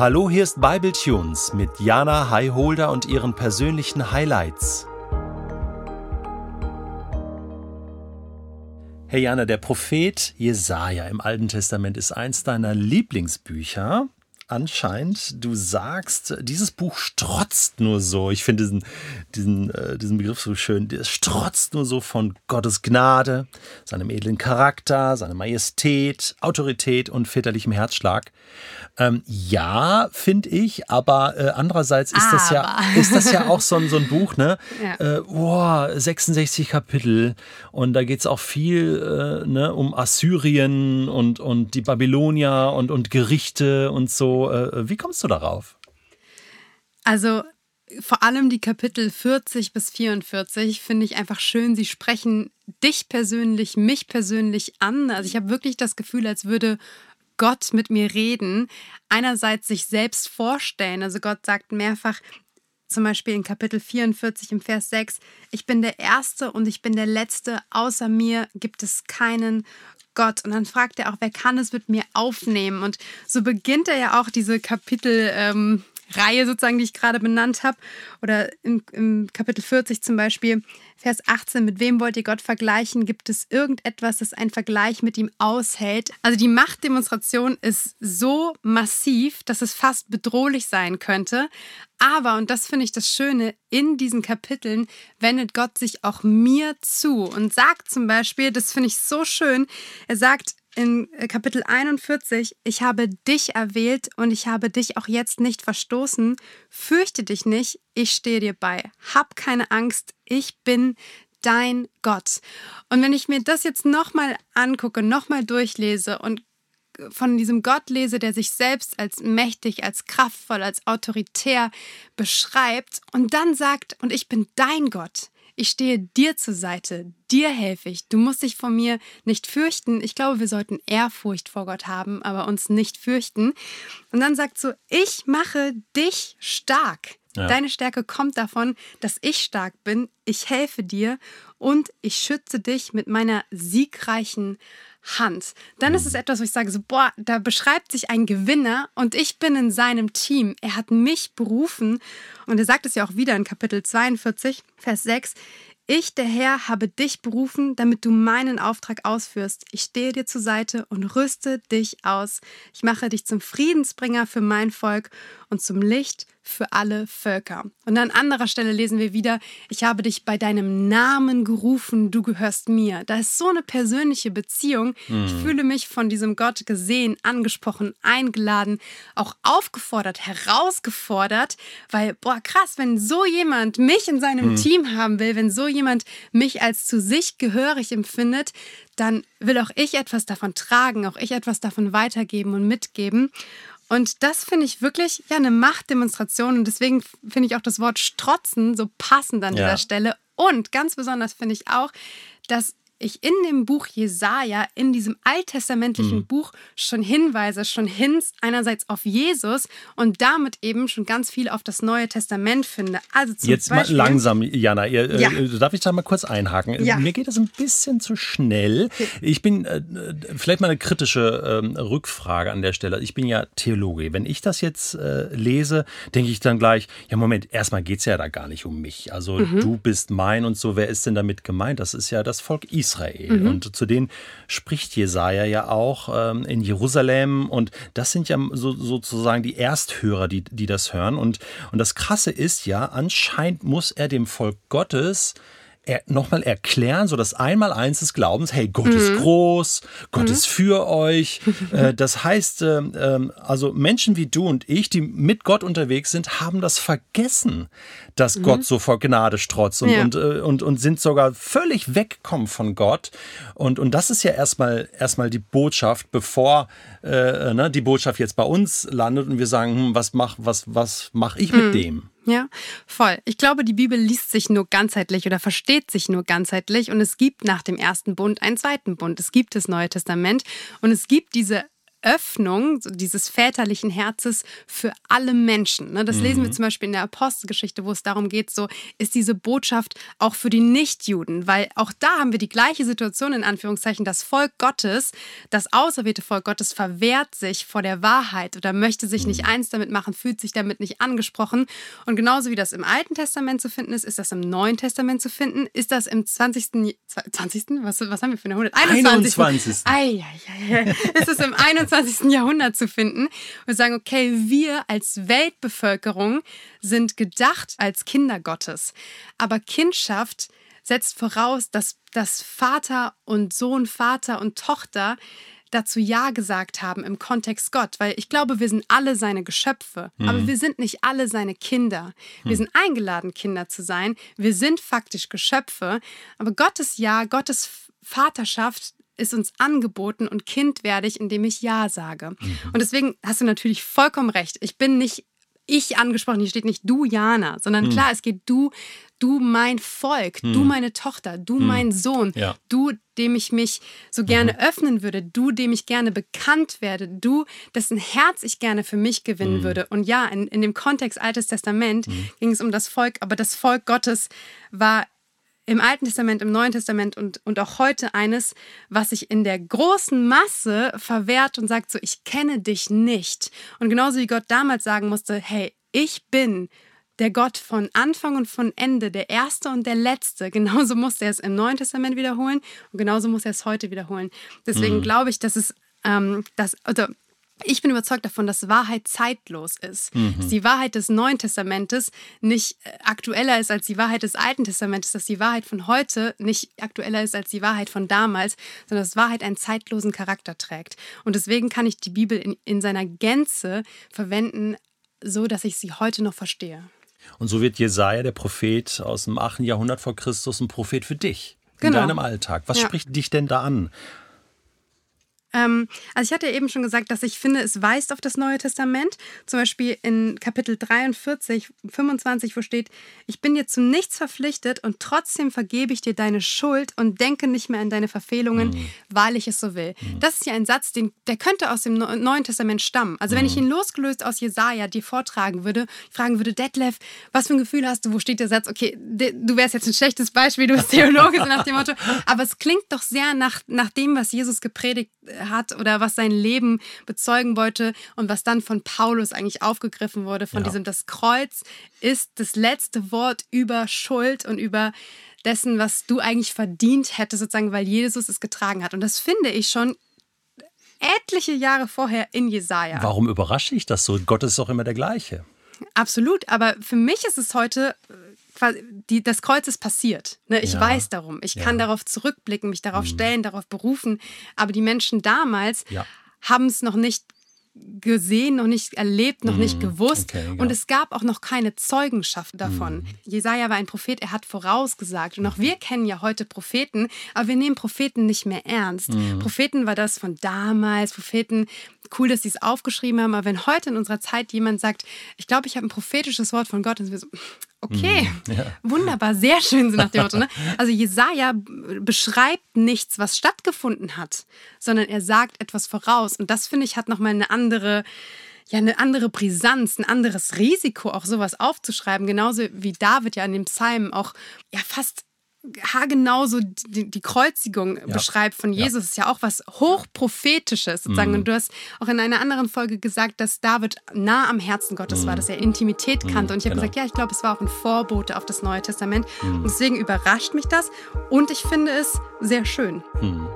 Hallo, hier ist Bible Tunes mit Jana Highholder und ihren persönlichen Highlights. Hey Jana, der Prophet Jesaja im Alten Testament ist eins deiner Lieblingsbücher anscheinend, du sagst, dieses Buch strotzt nur so. Ich finde diesen, diesen, äh, diesen Begriff so schön. Es strotzt nur so von Gottes Gnade, seinem edlen Charakter, seiner Majestät, Autorität und väterlichem Herzschlag. Ähm, ja, finde ich, aber äh, andererseits ist aber. das ja, ist das ja auch so ein, so ein Buch, ne? Ja. Äh, oh, 66 Kapitel und da geht es auch viel äh, ne, um Assyrien und, und die Babylonier und, und Gerichte und so. Äh, wie kommst du darauf? Also vor allem die Kapitel 40 bis 44 finde ich einfach schön. Sie sprechen dich persönlich, mich persönlich an. Also ich habe wirklich das Gefühl, als würde Gott mit mir reden. Einerseits sich selbst vorstellen. Also Gott sagt mehrfach, zum Beispiel in Kapitel 44 im Vers 6, ich bin der Erste und ich bin der Letzte, außer mir gibt es keinen Gott. Und dann fragt er auch, wer kann es mit mir aufnehmen? Und so beginnt er ja auch diese Kapitel. Ähm, Reihe sozusagen, die ich gerade benannt habe, oder im, im, Kapitel 40 zum Beispiel, Vers 18, mit wem wollt ihr Gott vergleichen? Gibt es irgendetwas, das ein Vergleich mit ihm aushält? Also die Machtdemonstration ist so massiv, dass es fast bedrohlich sein könnte. Aber, und das finde ich das Schöne, in diesen Kapiteln wendet Gott sich auch mir zu und sagt zum Beispiel, das finde ich so schön, er sagt, in äh, Kapitel 41, ich habe dich erwählt und ich habe dich auch jetzt nicht verstoßen. Fürchte dich nicht, ich stehe dir bei. Hab keine Angst, ich bin dein Gott. Und wenn ich mir das jetzt nochmal angucke, nochmal durchlese und von diesem Gott lese, der sich selbst als mächtig, als kraftvoll, als autoritär beschreibt und dann sagt, und ich bin dein Gott, ich stehe dir zur Seite, dir helfe ich. Du musst dich vor mir nicht fürchten. Ich glaube, wir sollten Ehrfurcht vor Gott haben, aber uns nicht fürchten. Und dann sagt so, ich mache dich stark. Ja. Deine Stärke kommt davon, dass ich stark bin. Ich helfe dir und ich schütze dich mit meiner siegreichen Hand. Dann ist es etwas, wo ich sage, so, boah, da beschreibt sich ein Gewinner und ich bin in seinem Team. Er hat mich berufen und er sagt es ja auch wieder in Kapitel 42, Vers 6. Ich, der Herr, habe dich berufen, damit du meinen Auftrag ausführst. Ich stehe dir zur Seite und rüste dich aus. Ich mache dich zum Friedensbringer für mein Volk und zum Licht für alle Völker. Und an anderer Stelle lesen wir wieder, ich habe dich bei deinem Namen gerufen, du gehörst mir. Da ist so eine persönliche Beziehung. Mhm. Ich fühle mich von diesem Gott gesehen, angesprochen, eingeladen, auch aufgefordert, herausgefordert, weil, boah, krass, wenn so jemand mich in seinem mhm. Team haben will, wenn so jemand mich als zu sich gehörig empfindet, dann will auch ich etwas davon tragen, auch ich etwas davon weitergeben und mitgeben. Und das finde ich wirklich ja eine Machtdemonstration und deswegen finde ich auch das Wort strotzen so passend an dieser Stelle. Und ganz besonders finde ich auch, dass ich in dem Buch Jesaja, in diesem alttestamentlichen mhm. Buch, schon Hinweise, schon Hints einerseits auf Jesus und damit eben schon ganz viel auf das Neue Testament finde. Also zum Jetzt Beispiel, mal langsam, Jana. Ihr, äh, ja. äh, darf ich da mal kurz einhaken? Ja. Mir geht das ein bisschen zu schnell. Ich bin äh, vielleicht mal eine kritische äh, Rückfrage an der Stelle. Ich bin ja Theologe. Wenn ich das jetzt äh, lese, denke ich dann gleich, ja Moment, erstmal geht es ja da gar nicht um mich. Also mhm. du bist mein und so, wer ist denn damit gemeint? Das ist ja das Volk Israel. Israel. Mhm. Und zu denen spricht Jesaja ja auch ähm, in Jerusalem. Und das sind ja so, sozusagen die Ersthörer, die, die das hören. Und, und das Krasse ist ja, anscheinend muss er dem Volk Gottes er, nochmal erklären, so das Einmaleins des Glaubens, hey, Gott mhm. ist groß, Gott mhm. ist für euch. Äh, das heißt, äh, äh, also Menschen wie du und ich, die mit Gott unterwegs sind, haben das vergessen, dass mhm. Gott so vor Gnade strotzt und, ja. und, äh, und, und sind sogar völlig weggekommen von Gott. Und, und das ist ja erstmal, erstmal die Botschaft, bevor äh, ne, die Botschaft jetzt bei uns landet und wir sagen, hm, was mach, was, was mach ich mit mhm. dem? Ja, voll. Ich glaube, die Bibel liest sich nur ganzheitlich oder versteht sich nur ganzheitlich und es gibt nach dem ersten Bund einen zweiten Bund. Es gibt das Neue Testament und es gibt diese Öffnung dieses väterlichen Herzes für alle Menschen. Ne? Das mhm. lesen wir zum Beispiel in der Apostelgeschichte, wo es darum geht, so ist diese Botschaft auch für die Nichtjuden, weil auch da haben wir die gleiche Situation in Anführungszeichen. Das Volk Gottes, das auserwählte Volk Gottes verwehrt sich vor der Wahrheit oder möchte sich nicht mhm. eins damit machen, fühlt sich damit nicht angesprochen. Und genauso wie das im Alten Testament zu finden ist, ist das im Neuen Testament zu finden. Ist das im 20. 20. Was, was haben wir für eine 100? 21. 21. Ei, ei, ei, ist es im 21. Jahrhundert zu finden und sagen, okay, wir als Weltbevölkerung sind gedacht als Kinder Gottes. Aber Kindschaft setzt voraus, dass, dass Vater und Sohn, Vater und Tochter dazu Ja gesagt haben im Kontext Gott, weil ich glaube, wir sind alle seine Geschöpfe, mhm. aber wir sind nicht alle seine Kinder. Wir mhm. sind eingeladen, Kinder zu sein. Wir sind faktisch Geschöpfe, aber Gottes Ja, Gottes Vaterschaft ist uns angeboten und Kind werde ich, indem ich Ja sage. Mhm. Und deswegen hast du natürlich vollkommen recht. Ich bin nicht ich angesprochen, hier steht nicht du, Jana, sondern mhm. klar, es geht du, du mein Volk, mhm. du meine Tochter, du mhm. mein Sohn, ja. du, dem ich mich so gerne mhm. öffnen würde, du, dem ich gerne bekannt werde, du, dessen Herz ich gerne für mich gewinnen mhm. würde. Und ja, in, in dem Kontext Altes Testament ging es um das Volk, aber das Volk Gottes war im Alten Testament, im Neuen Testament und, und auch heute eines, was sich in der großen Masse verwehrt und sagt so, ich kenne dich nicht. Und genauso wie Gott damals sagen musste, hey, ich bin der Gott von Anfang und von Ende, der Erste und der Letzte. Genauso muss er es im Neuen Testament wiederholen und genauso muss er es heute wiederholen. Deswegen mhm. glaube ich, dass es ähm, das, also ich bin überzeugt davon, dass Wahrheit zeitlos ist. Mhm. Dass die Wahrheit des Neuen Testamentes nicht äh, aktueller ist als die Wahrheit des Alten Testamentes, dass die Wahrheit von heute nicht aktueller ist als die Wahrheit von damals, sondern dass Wahrheit einen zeitlosen Charakter trägt. Und deswegen kann ich die Bibel in, in seiner Gänze verwenden, so dass ich sie heute noch verstehe. Und so wird Jesaja, der Prophet aus dem 8. Jahrhundert vor Christus, ein Prophet für dich in genau. deinem Alltag. Was ja. spricht dich denn da an? Ähm, also ich hatte eben schon gesagt, dass ich finde, es weist auf das Neue Testament. Zum Beispiel in Kapitel 43, 25, wo steht, ich bin dir zu nichts verpflichtet und trotzdem vergebe ich dir deine Schuld und denke nicht mehr an deine Verfehlungen, mhm. weil ich es so will. Mhm. Das ist ja ein Satz, den, der könnte aus dem Neuen Testament stammen. Also wenn ich mhm. ihn losgelöst aus Jesaja dir vortragen würde, fragen würde, Detlef, was für ein Gefühl hast du, wo steht der Satz? Okay, du wärst jetzt ein schlechtes Beispiel, du bist Theologe, so nach dem Motto, aber es klingt doch sehr nach, nach dem, was Jesus gepredigt hat oder was sein Leben bezeugen wollte und was dann von Paulus eigentlich aufgegriffen wurde, von ja. diesem, das Kreuz ist das letzte Wort über Schuld und über dessen, was du eigentlich verdient hättest, sozusagen, weil Jesus es getragen hat. Und das finde ich schon etliche Jahre vorher in Jesaja. Warum überrasche ich das so? Gott ist doch immer der gleiche. Absolut, aber für mich ist es heute die, das Kreuz ist passiert. Ne? Ich ja. weiß darum. Ich ja. kann darauf zurückblicken, mich darauf mhm. stellen, darauf berufen. Aber die Menschen damals ja. haben es noch nicht gesehen, noch nicht erlebt, noch mm, nicht gewusst. Okay. Und es gab auch noch keine Zeugenschaft davon. Mm. Jesaja war ein Prophet, er hat vorausgesagt. Und auch wir kennen ja heute Propheten, aber wir nehmen Propheten nicht mehr ernst. Mm. Propheten war das von damals, Propheten, cool, dass sie es aufgeschrieben haben. Aber wenn heute in unserer Zeit jemand sagt, ich glaube, ich habe ein prophetisches Wort von Gott, dann sind wir so, Okay, mhm, ja. wunderbar, sehr schön so nach dem Motto. Ne? Also Jesaja beschreibt nichts, was stattgefunden hat, sondern er sagt etwas voraus. Und das finde ich hat nochmal eine andere, ja, eine andere Brisanz, ein anderes Risiko, auch sowas aufzuschreiben. Genauso wie David ja in dem Psalm auch ja fast haargenau so die, die Kreuzigung ja. beschreibt von Jesus, ja. ist ja auch was hochprophetisches sozusagen. Mhm. Und du hast auch in einer anderen Folge gesagt, dass David nah am Herzen Gottes mhm. war, dass er Intimität mhm. kannte. Und ich habe genau. gesagt, ja, ich glaube, es war auch ein Vorbote auf das Neue Testament. Mhm. Und deswegen überrascht mich das und ich finde es sehr schön. Mhm.